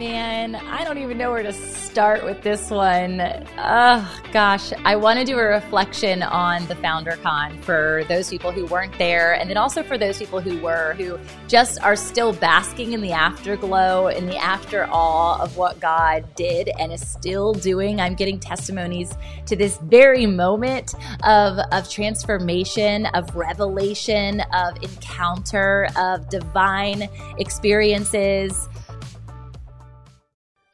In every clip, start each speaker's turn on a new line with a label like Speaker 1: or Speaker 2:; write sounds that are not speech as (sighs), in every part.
Speaker 1: Man, I don't even know where to start with this one. Oh, gosh. I want to do a reflection on the FounderCon for those people who weren't there, and then also for those people who were, who just are still basking in the afterglow, in the after awe of what God did and is still doing. I'm getting testimonies to this very moment of, of transformation, of revelation, of encounter, of divine experiences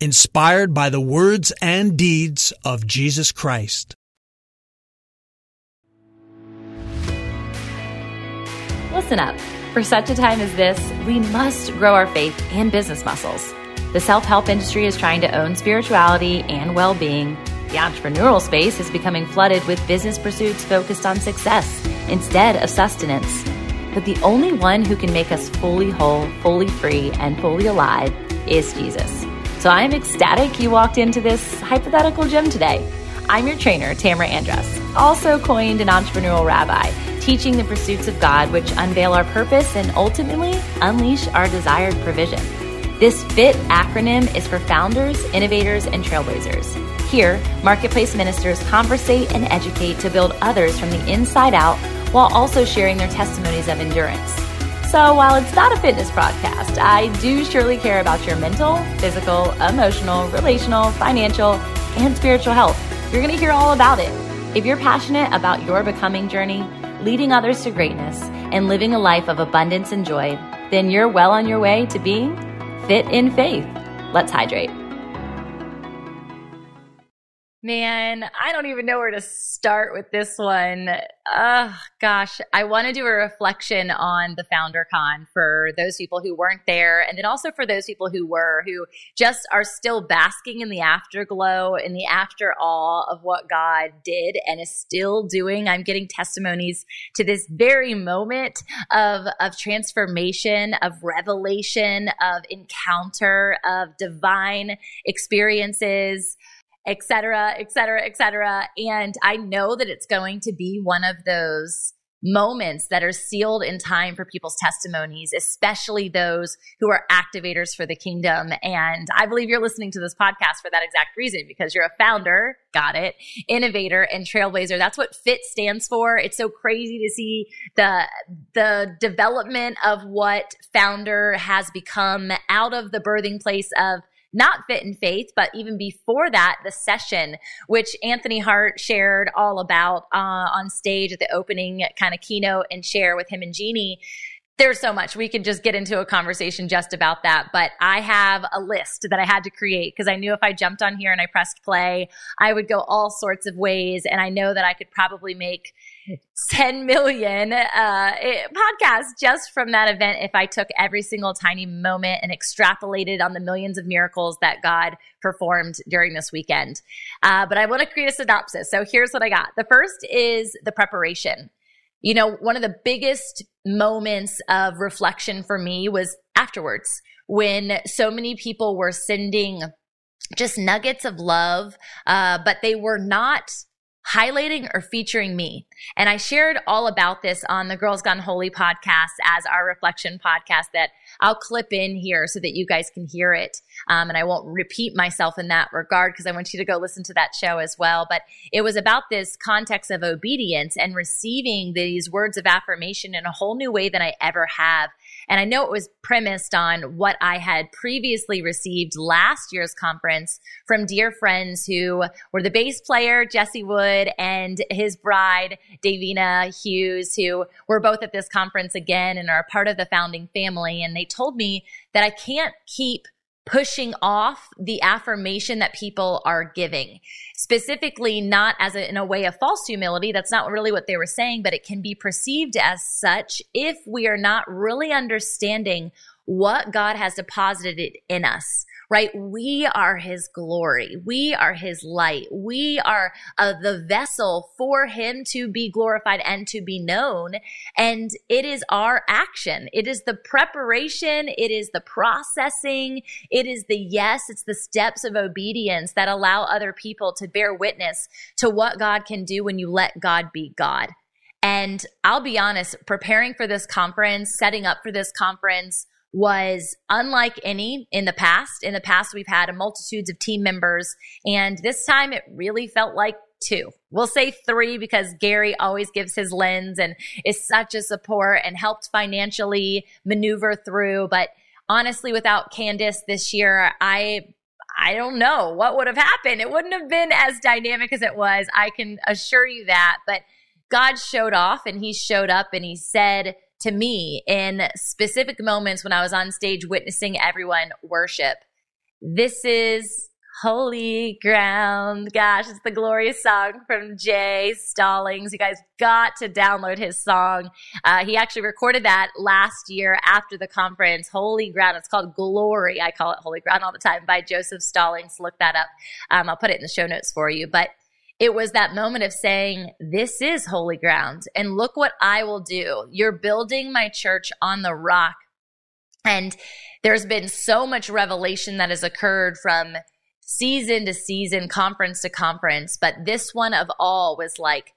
Speaker 2: inspired by the words and deeds of Jesus Christ.
Speaker 1: Listen up. For such a time as this, we must grow our faith and business muscles. The self help industry is trying to own spirituality and well being. The entrepreneurial space is becoming flooded with business pursuits focused on success instead of sustenance. But the only one who can make us fully whole, fully free, and fully alive is Jesus. So I'm ecstatic you walked into this hypothetical gym today. I'm your trainer, Tamra Andress, also coined an entrepreneurial rabbi, teaching the pursuits of God which unveil our purpose and ultimately unleash our desired provision. This FIT acronym is for founders, innovators, and trailblazers. Here, marketplace ministers conversate and educate to build others from the inside out while also sharing their testimonies of endurance. So while it's not a fitness podcast, I do surely care about your mental, physical, emotional, relational, financial, and spiritual health. You're going to hear all about it. If you're passionate about your becoming journey, leading others to greatness, and living a life of abundance and joy, then you're well on your way to being fit in faith. Let's hydrate. Man, I don't even know where to start with this one. Oh, gosh. I want to do a reflection on the FounderCon for those people who weren't there, and then also for those people who were, who just are still basking in the afterglow, in the after awe of what God did and is still doing. I'm getting testimonies to this very moment of, of transformation, of revelation, of encounter, of divine experiences et cetera, et cetera, et cetera. And I know that it's going to be one of those moments that are sealed in time for people's testimonies, especially those who are activators for the kingdom. And I believe you're listening to this podcast for that exact reason because you're a founder, got it, innovator and trailblazer. That's what FIT stands for. It's so crazy to see the the development of what founder has become out of the birthing place of not fit in faith, but even before that, the session, which Anthony Hart shared all about uh, on stage at the opening kind of keynote and share with him and Jeannie there's so much. We could just get into a conversation just about that. But I have a list that I had to create because I knew if I jumped on here and I pressed play, I would go all sorts of ways. And I know that I could probably make 10 million uh, podcasts just from that event if I took every single tiny moment and extrapolated on the millions of miracles that God performed during this weekend. Uh, but I want to create a synopsis. So here's what I got. The first is the preparation. You know, one of the biggest moments of reflection for me was afterwards when so many people were sending just nuggets of love, uh, but they were not highlighting or featuring me. And I shared all about this on the Girls Gone Holy podcast as our reflection podcast that I'll clip in here so that you guys can hear it. Um, and I won't repeat myself in that regard because I want you to go listen to that show as well. But it was about this context of obedience and receiving these words of affirmation in a whole new way than I ever have. And I know it was premised on what I had previously received last year's conference from dear friends who were the bass player, Jesse Wood, and his bride, Davina Hughes, who were both at this conference again and are part of the founding family. And they told me that I can't keep pushing off the affirmation that people are giving. Specifically, not as a, in a way of false humility. That's not really what they were saying, but it can be perceived as such if we are not really understanding what God has deposited in us right? We are his glory. We are his light. We are uh, the vessel for him to be glorified and to be known. And it is our action. It is the preparation. It is the processing. It is the yes. It's the steps of obedience that allow other people to bear witness to what God can do when you let God be God. And I'll be honest, preparing for this conference, setting up for this conference, was unlike any in the past. In the past, we've had a multitudes of team members, and this time it really felt like two. We'll say three because Gary always gives his lens and is such a support and helped financially maneuver through. But honestly, without Candace this year, I I don't know what would have happened. It wouldn't have been as dynamic as it was. I can assure you that. But God showed off and he showed up and he said, to me in specific moments when I was on stage witnessing everyone worship. This is holy ground. Gosh, it's the glorious song from Jay Stallings. You guys got to download his song. Uh, he actually recorded that last year after the conference. Holy ground. It's called Glory. I call it Holy Ground all the time by Joseph Stallings. Look that up. Um, I'll put it in the show notes for you. But it was that moment of saying, This is holy ground, and look what I will do. You're building my church on the rock. And there's been so much revelation that has occurred from season to season, conference to conference, but this one of all was like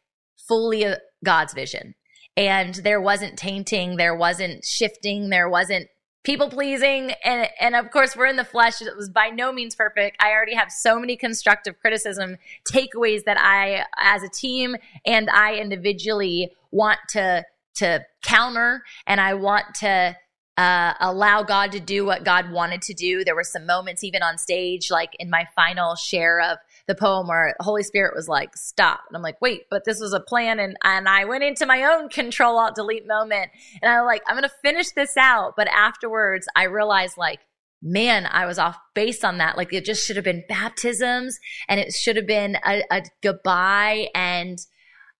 Speaker 1: fully God's vision. And there wasn't tainting, there wasn't shifting, there wasn't people pleasing and and of course we're in the flesh it was by no means perfect i already have so many constructive criticism takeaways that i as a team and i individually want to to counter and i want to uh, allow God to do what God wanted to do. There were some moments, even on stage, like in my final share of the poem where Holy Spirit was like, stop. And I'm like, wait, but this was a plan. And, and I went into my own control alt delete moment. And I was like, I'm going to finish this out. But afterwards, I realized like, man, I was off base on that. Like it just should have been baptisms and it should have been a, a goodbye. And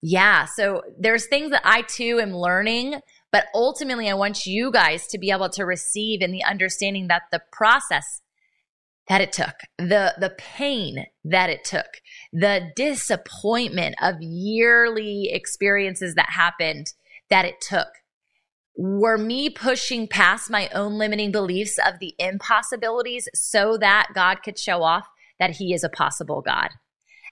Speaker 1: yeah, so there's things that I too am learning. But ultimately, I want you guys to be able to receive in the understanding that the process that it took, the, the pain that it took, the disappointment of yearly experiences that happened that it took were me pushing past my own limiting beliefs of the impossibilities so that God could show off that he is a possible God.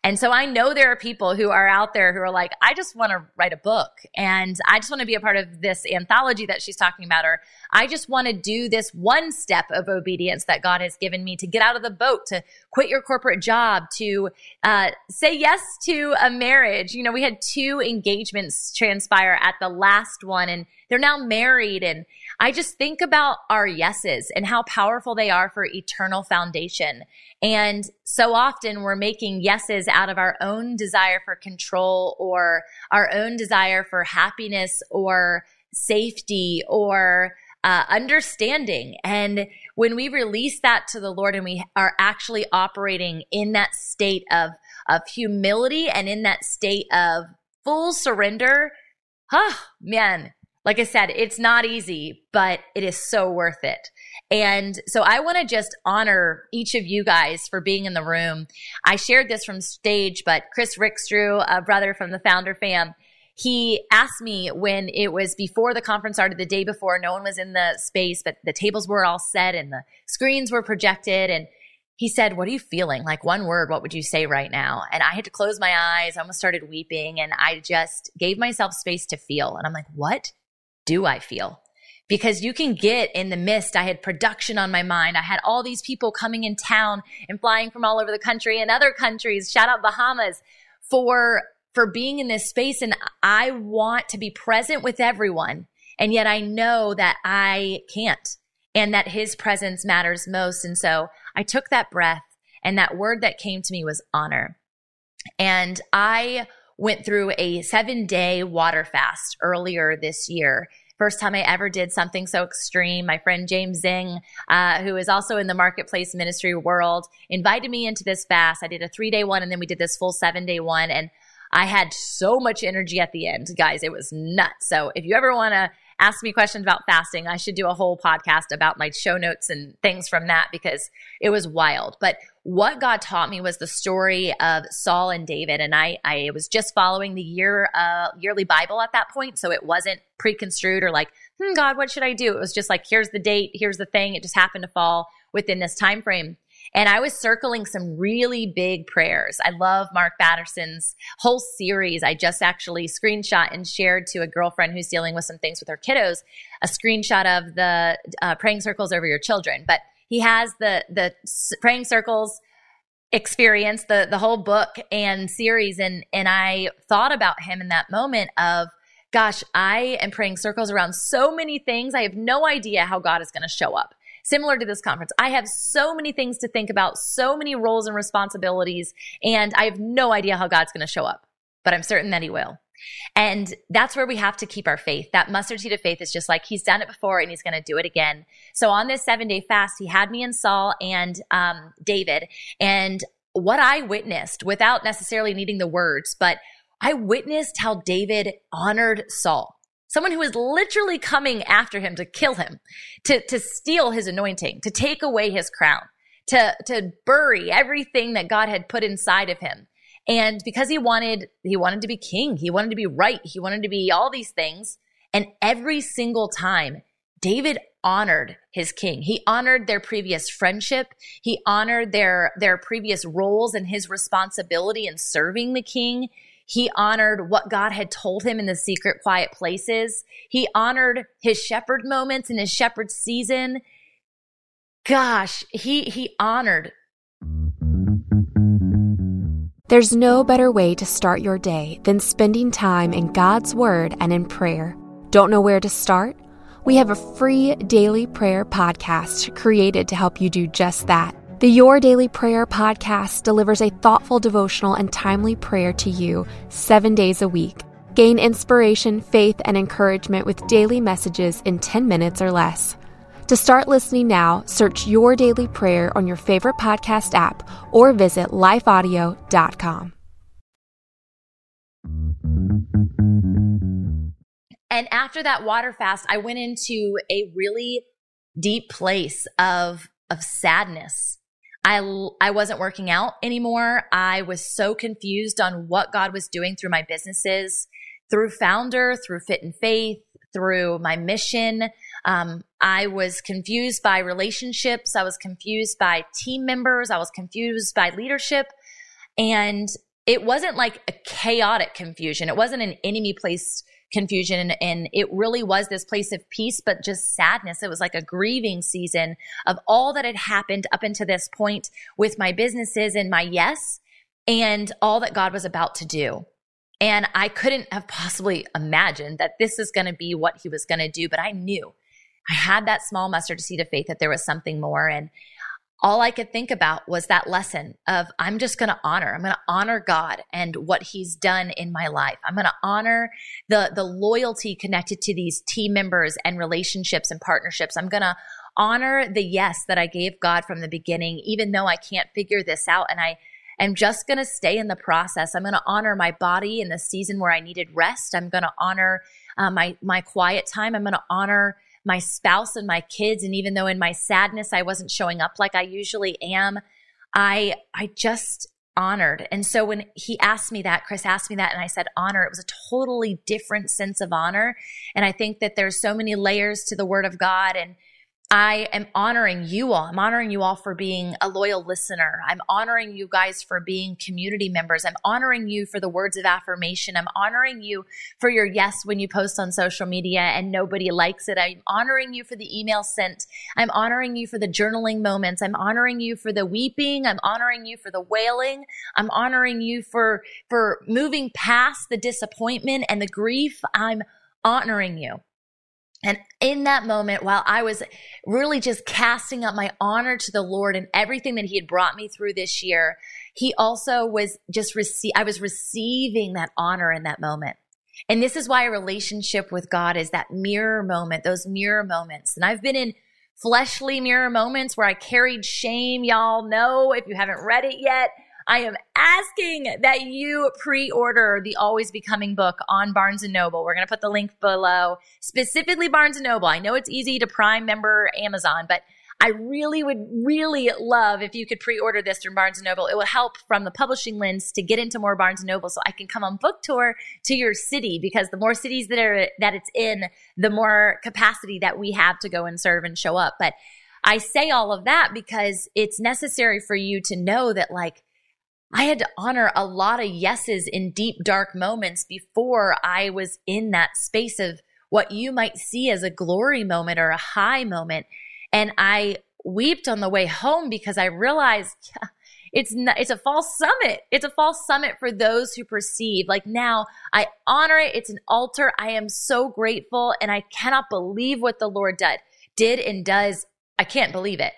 Speaker 1: And so I know there are people who are out there who are like, I just want to write a book and I just want to be a part of this anthology that she's talking about, or I just want to do this one step of obedience that God has given me to get out of the boat, to quit your corporate job, to uh, say yes to a marriage. You know, we had two engagements transpire at the last one and they're now married. And I just think about our yeses and how powerful they are for eternal foundation. And so often we're making yeses out of our own desire for control or our own desire for happiness or safety or uh, understanding. And when we release that to the Lord and we are actually operating in that state of, of humility and in that state of full surrender, huh, man, like I said, it's not easy, but it is so worth it. And so I want to just honor each of you guys for being in the room. I shared this from stage, but Chris Rickstrew, a brother from the founder fam, he asked me when it was before the conference started, the day before, no one was in the space, but the tables were all set and the screens were projected. And he said, What are you feeling? Like one word, what would you say right now? And I had to close my eyes. I almost started weeping and I just gave myself space to feel. And I'm like, What do I feel? Because you can get in the mist. I had production on my mind. I had all these people coming in town and flying from all over the country and other countries. Shout out Bahamas for for being in this space and I want to be present with everyone. And yet I know that I can't and that his presence matters most. And so I took that breath and that word that came to me was honor. And I went through a seven day water fast earlier this year. First time I ever did something so extreme. My friend James Zing, uh, who is also in the marketplace ministry world, invited me into this fast. I did a three day one and then we did this full seven day one. And I had so much energy at the end, guys. It was nuts. So if you ever want to ask me questions about fasting, I should do a whole podcast about my show notes and things from that because it was wild. But what God taught me was the story of Saul and David. And I, I was just following the year, uh, yearly Bible at that point. So it wasn't pre-construed or like, hmm, God, what should I do? It was just like, here's the date. Here's the thing. It just happened to fall within this time frame. And I was circling some really big prayers. I love Mark Batterson's whole series. I just actually screenshot and shared to a girlfriend who's dealing with some things with her kiddos a screenshot of the uh, praying circles over your children. But he has the the praying circles experience, the the whole book and series, and and I thought about him in that moment of gosh, I am praying circles around so many things. I have no idea how God is going to show up similar to this conference. I have so many things to think about, so many roles and responsibilities, and I have no idea how God's going to show up, but I'm certain that He will. And that's where we have to keep our faith. That mustard seed of faith is just like he's done it before and he's going to do it again. So on this seven day fast, he had me and Saul and um, David. And what I witnessed without necessarily needing the words, but I witnessed how David honored Saul someone who is literally coming after him to kill him, to, to steal his anointing, to take away his crown, to, to bury everything that God had put inside of him. And because he wanted, he wanted to be king, he wanted to be right, he wanted to be all these things. And every single time, David honored his king. He honored their previous friendship. He honored their, their previous roles and his responsibility in serving the king. He honored what God had told him in the secret, quiet places. He honored his shepherd moments and his shepherd season. Gosh, he, he honored.
Speaker 3: There's no better way to start your day than spending time in God's Word and in prayer. Don't know where to start? We have a free daily prayer podcast created to help you do just that. The Your Daily Prayer podcast delivers a thoughtful devotional and timely prayer to you seven days a week. Gain inspiration, faith, and encouragement with daily messages in 10 minutes or less. To start listening now, search Your Daily Prayer on your favorite podcast app or visit lifeaudio.com.
Speaker 1: And after that water fast, I went into a really deep place of, of sadness I, I wasn't working out anymore. I was so confused on what God was doing through my businesses, through Founder, through Fit and Faith, through my mission. Um, I was confused by relationships. I was confused by team members. I was confused by leadership. And it wasn't like a chaotic confusion. It wasn't an enemy placed confusion. And it really was this place of peace, but just sadness. It was like a grieving season of all that had happened up until this point with my businesses and my yes and all that God was about to do. And I couldn't have possibly imagined that this is going to be what he was going to do, but I knew I had that small mustard seed of faith that there was something more. And all I could think about was that lesson of I'm just going to honor. I'm going to honor God and what he's done in my life. I'm going to honor the the loyalty connected to these team members and relationships and partnerships. I'm going to honor the yes that I gave God from the beginning even though I can't figure this out and I am just going to stay in the process. I'm going to honor my body in the season where I needed rest. I'm going to honor uh, my my quiet time. I'm going to honor my spouse and my kids. And even though in my sadness I wasn't showing up like I usually am, I I just honored. And so when he asked me that, Chris asked me that, and I said honor, it was a totally different sense of honor. And I think that there's so many layers to the word of God. And I am honoring you all. I'm honoring you all for being a loyal listener. I'm honoring you guys for being community members. I'm honoring you for the words of affirmation. I'm honoring you for your yes when you post on social media and nobody likes it. I'm honoring you for the email sent. I'm honoring you for the journaling moments. I'm honoring you for the weeping. I'm honoring you for the wailing. I'm honoring you for, for moving past the disappointment and the grief. I'm honoring you. And in that moment, while I was really just casting up my honor to the Lord and everything that He had brought me through this year, He also was just receive. I was receiving that honor in that moment. And this is why a relationship with God is that mirror moment, those mirror moments. And I've been in fleshly mirror moments where I carried shame. Y'all know if you haven't read it yet, I am asking that you pre-order the Always Becoming book on Barnes and Noble. We're going to put the link below, specifically Barnes and Noble. I know it's easy to Prime member Amazon, but I really would really love if you could pre-order this through Barnes and Noble. It will help from the publishing lens to get into more Barnes and Noble so I can come on book tour to your city because the more cities that are that it's in, the more capacity that we have to go and serve and show up. But I say all of that because it's necessary for you to know that like I had to honor a lot of yeses in deep, dark moments before I was in that space of what you might see as a glory moment or a high moment. And I wept on the way home because I realized yeah, it's not, it's a false summit. It's a false summit for those who perceive. Like now, I honor it. It's an altar. I am so grateful, and I cannot believe what the Lord did, did and does. I can't believe it.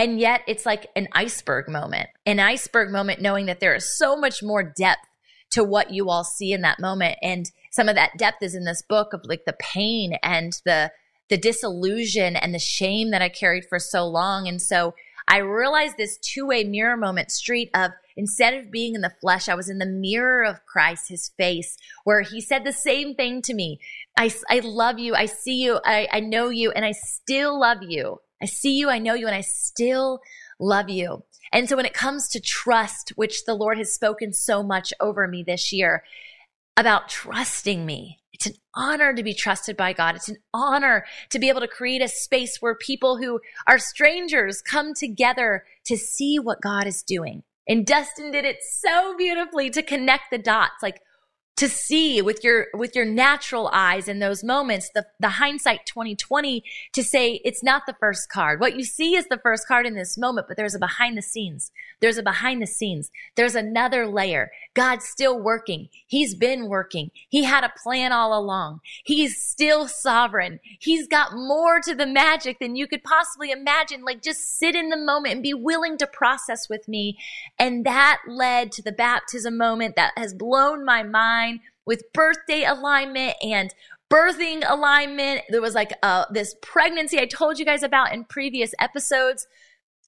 Speaker 1: And yet it's like an iceberg moment, an iceberg moment, knowing that there is so much more depth to what you all see in that moment. And some of that depth is in this book of like the pain and the, the disillusion and the shame that I carried for so long. And so I realized this two way mirror moment street of instead of being in the flesh, I was in the mirror of Christ, his face, where he said the same thing to me. I, I love you. I see you. I, I know you and I still love you. I see you, I know you, and I still love you. And so when it comes to trust, which the Lord has spoken so much over me this year about trusting me, it's an honor to be trusted by God. It's an honor to be able to create a space where people who are strangers come together to see what God is doing. And Dustin did it so beautifully to connect the dots. Like, to see with your with your natural eyes in those moments the the hindsight 2020 to say it's not the first card. What you see is the first card in this moment but there's a behind the scenes. There's a behind the scenes. There's another layer. God's still working. He's been working. He had a plan all along. He's still sovereign. He's got more to the magic than you could possibly imagine. Like just sit in the moment and be willing to process with me. And that led to the baptism moment that has blown my mind with birthday alignment and birthing alignment. There was like uh, this pregnancy I told you guys about in previous episodes.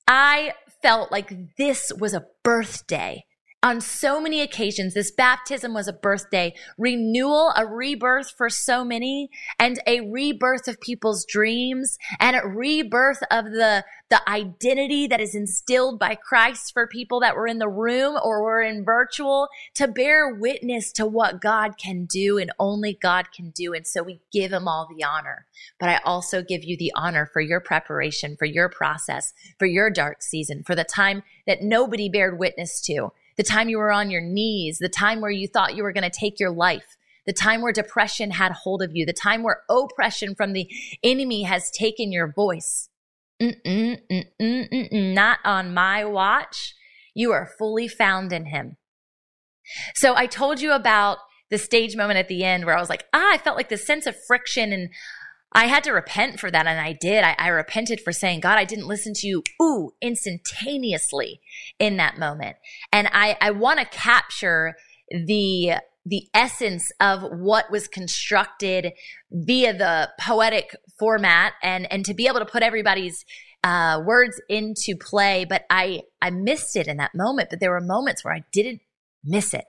Speaker 1: I felt like this was a birthday on so many occasions, this baptism was a birthday, renewal, a rebirth for so many, and a rebirth of people's dreams, and a rebirth of the, the identity that is instilled by Christ for people that were in the room or were in virtual to bear witness to what God can do and only God can do. And so we give him all the honor. But I also give you the honor for your preparation, for your process, for your dark season, for the time that nobody bared witness to the time you were on your knees, the time where you thought you were going to take your life, the time where depression had hold of you, the time where oppression from the enemy has taken your voice. Mm-mm, mm-mm, mm-mm, not on my watch. You are fully found in him. So I told you about the stage moment at the end where I was like, ah, I felt like this sense of friction and I had to repent for that, and I did. I, I, repented for saying, God, I didn't listen to you, ooh, instantaneously in that moment. And I, I want to capture the the essence of what was constructed via the poetic format and and to be able to put everybody's uh, words into play but i i missed it in that moment but there were moments where i didn't miss it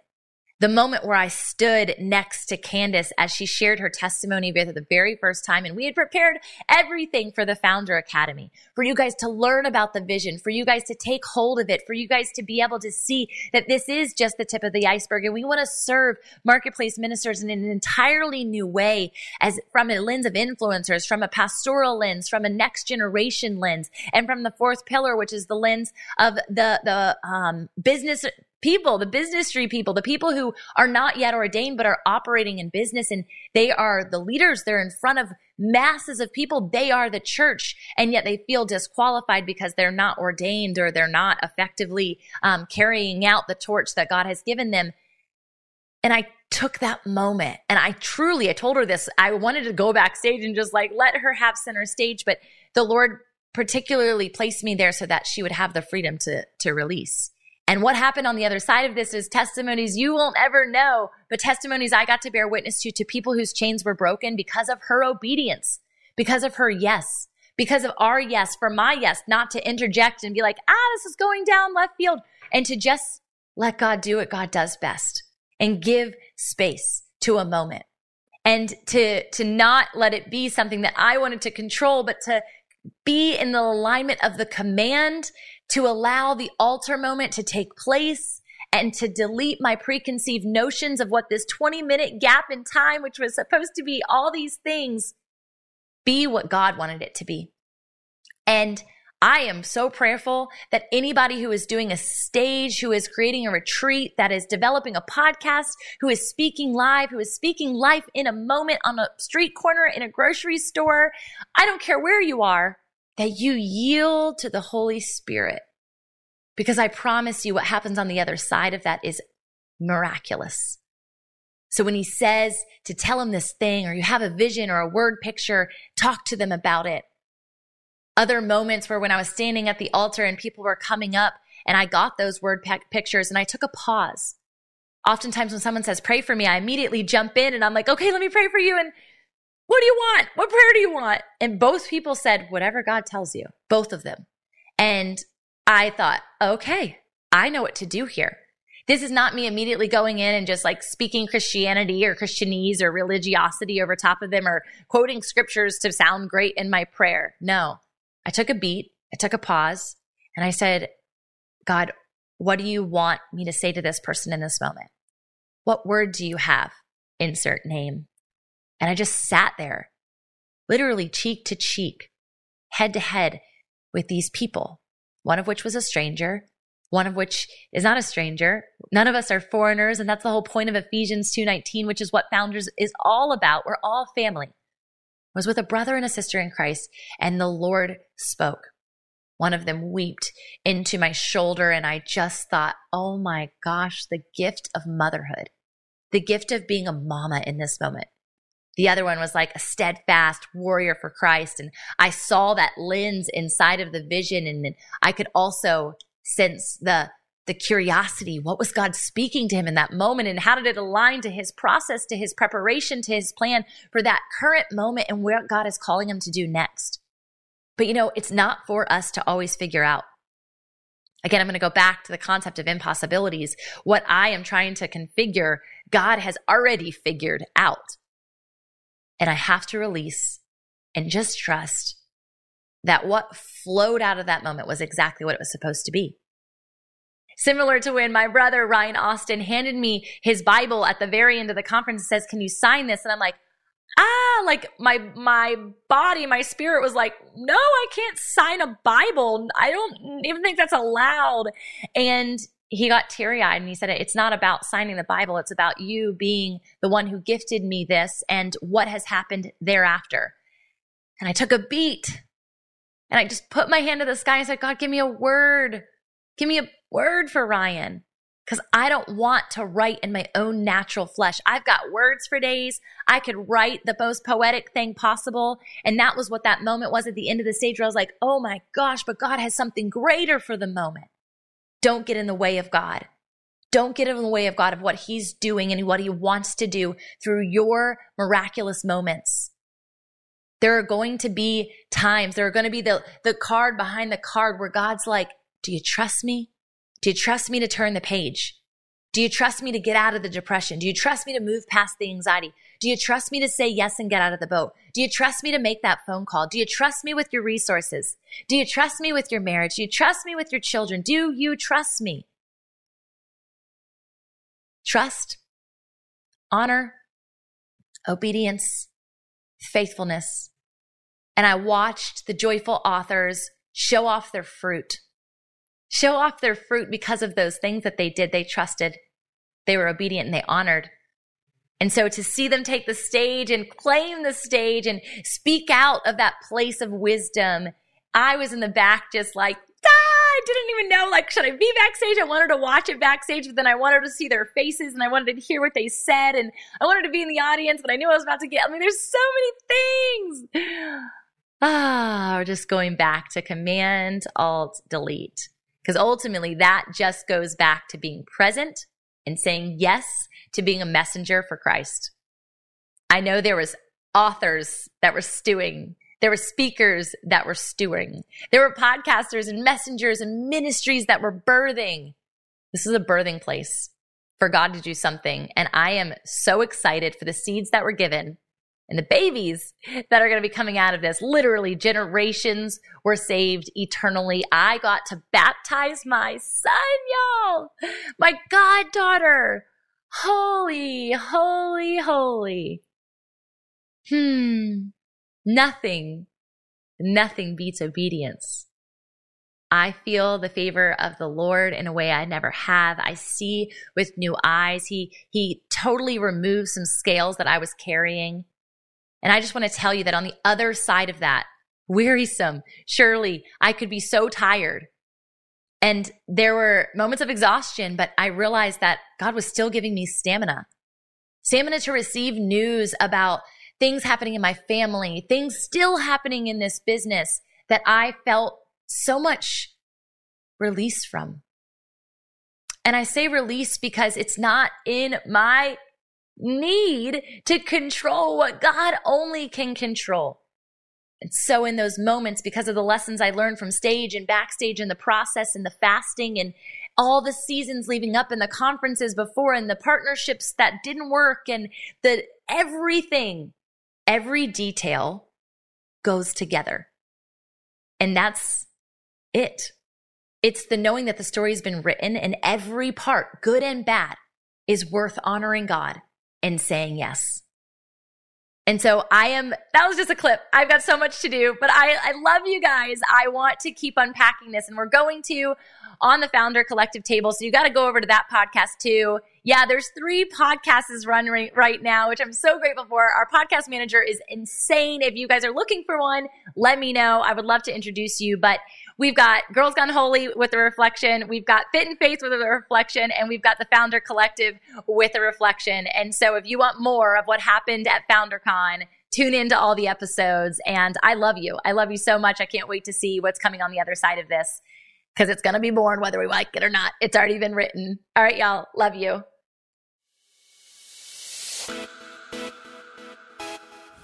Speaker 1: the moment where I stood next to Candace as she shared her testimony for the very first time. And we had prepared everything for the Founder Academy, for you guys to learn about the vision, for you guys to take hold of it, for you guys to be able to see that this is just the tip of the iceberg. And we want to serve marketplace ministers in an entirely new way as from a lens of influencers, from a pastoral lens, from a next generation lens, and from the fourth pillar, which is the lens of the, the, um, business people, the business street people, the people who are not yet ordained but are operating in business and they are the leaders. They're in front of masses of people. They are the church and yet they feel disqualified because they're not ordained or they're not effectively um, carrying out the torch that God has given them. And I took that moment and I truly, I told her this. I wanted to go backstage and just like let her have center stage, but the Lord particularly placed me there so that she would have the freedom to, to release. And what happened on the other side of this is testimonies you won't ever know, but testimonies I got to bear witness to to people whose chains were broken because of her obedience, because of her yes, because of our yes, for my yes, not to interject and be like, ah, this is going down left field, and to just let God do what God does best and give space to a moment. And to to not let it be something that I wanted to control, but to be in the alignment of the command to allow the altar moment to take place and to delete my preconceived notions of what this 20 minute gap in time, which was supposed to be all these things, be what God wanted it to be. And I am so prayerful that anybody who is doing a stage, who is creating a retreat, that is developing a podcast, who is speaking live, who is speaking life in a moment on a street corner, in a grocery store, I don't care where you are, that you yield to the Holy Spirit. Because I promise you, what happens on the other side of that is miraculous. So when he says to tell him this thing, or you have a vision or a word picture, talk to them about it. Other moments where when I was standing at the altar and people were coming up and I got those word pictures and I took a pause. Oftentimes when someone says, pray for me, I immediately jump in and I'm like, okay, let me pray for you. And what do you want? What prayer do you want? And both people said, whatever God tells you, both of them. And I thought, okay, I know what to do here. This is not me immediately going in and just like speaking Christianity or Christianese or religiosity over top of them or quoting scriptures to sound great in my prayer. No, I took a beat, I took a pause, and I said, God, what do you want me to say to this person in this moment? What word do you have? Insert name. And I just sat there, literally cheek to cheek, head to head with these people, one of which was a stranger, one of which is not a stranger. None of us are foreigners, and that's the whole point of Ephesians 2:19, which is what founders is all about. We're all family. I was with a brother and a sister in Christ, and the Lord spoke. One of them wept into my shoulder, and I just thought, oh my gosh, the gift of motherhood, the gift of being a mama in this moment. The other one was like a steadfast warrior for Christ. And I saw that lens inside of the vision. And I could also sense the, the curiosity. What was God speaking to him in that moment? And how did it align to his process, to his preparation, to his plan for that current moment and where God is calling him to do next? But you know, it's not for us to always figure out. Again, I'm going to go back to the concept of impossibilities. What I am trying to configure, God has already figured out. And I have to release and just trust that what flowed out of that moment was exactly what it was supposed to be. Similar to when my brother Ryan Austin handed me his Bible at the very end of the conference and says, Can you sign this? And I'm like, ah, like my my body, my spirit was like, no, I can't sign a Bible. I don't even think that's allowed. And he got teary eyed and he said, It's not about signing the Bible. It's about you being the one who gifted me this and what has happened thereafter. And I took a beat and I just put my hand to the sky and said, God, give me a word. Give me a word for Ryan. Because I don't want to write in my own natural flesh. I've got words for days. I could write the most poetic thing possible. And that was what that moment was at the end of the stage where I was like, oh my gosh, but God has something greater for the moment. Don't get in the way of God. Don't get in the way of God of what He's doing and what He wants to do through your miraculous moments. There are going to be times, there are going to be the, the card behind the card where God's like, Do you trust me? Do you trust me to turn the page? Do you trust me to get out of the depression? Do you trust me to move past the anxiety? Do you trust me to say yes and get out of the boat? Do you trust me to make that phone call? Do you trust me with your resources? Do you trust me with your marriage? Do you trust me with your children? Do you trust me? Trust, honor, obedience, faithfulness. And I watched the joyful authors show off their fruit show off their fruit because of those things that they did. They trusted, they were obedient, and they honored. And so to see them take the stage and claim the stage and speak out of that place of wisdom, I was in the back just like, ah, I didn't even know, like, should I be backstage? I wanted to watch it backstage, but then I wanted to see their faces and I wanted to hear what they said and I wanted to be in the audience, but I knew I was about to get, I mean, there's so many things. (sighs) Ah, we're just going back to command, alt, delete. Because ultimately, that just goes back to being present and saying yes to being a messenger for Christ. I know there was authors that were stewing. There were speakers that were stewing. There were podcasters and messengers and ministries that were birthing. This is a birthing place for God to do something. And I am so excited for the seeds that were given and the babies that are going to be coming out of this. Literally, generations were saved eternally. I got to baptize my son, y'all, my goddaughter. Holy, holy, holy. Hmm. Nothing, nothing beats obedience. I feel the favor of the Lord in a way I never have. I see with new eyes. He, he totally removes some scales that I was carrying. And I just want to tell you that on the other side of that, wearisome, surely I could be so tired. And there were moments of exhaustion, but I realized that God was still giving me stamina. Stamina to receive news about things happening in my family, things still happening in this business that I felt so much release from. And I say release because it's not in my need to control what God only can control. And so, in those moments, because of the lessons I learned from stage and backstage and the process and the fasting and all the seasons leading up and the conferences before and the partnerships that didn't work and the everything, every detail goes together. And that's it. It's the knowing that the story's been written and every part, good and bad, is worth honoring God and saying yes. And so I am, that was just a clip. I've got so much to do, but I, I love you guys. I want to keep unpacking this and we're going to on the founder collective table. So you got to go over to that podcast too. Yeah, there's three podcasts running right now, which I'm so grateful for. Our podcast manager is insane. If you guys are looking for one, let me know. I would love to introduce you, but We've got Girls Gone Holy with a reflection. We've got Fit and Faith with a reflection. And we've got the Founder Collective with a reflection. And so if you want more of what happened at FounderCon, tune into all the episodes. And I love you. I love you so much. I can't wait to see what's coming on the other side of this because it's going to be born whether we like it or not. It's already been written. All right, y'all. Love you.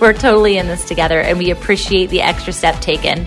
Speaker 1: we're totally in this together and we appreciate the extra step taken.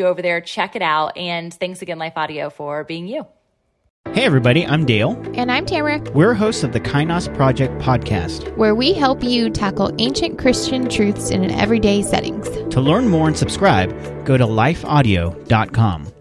Speaker 1: over there, check it out. And thanks again, Life Audio, for being you.
Speaker 4: Hey, everybody, I'm Dale.
Speaker 5: And I'm Tamara.
Speaker 4: We're hosts of the Kainos Project podcast,
Speaker 5: where we help you tackle ancient Christian truths in an everyday settings.
Speaker 4: To learn more and subscribe, go to lifeaudio.com.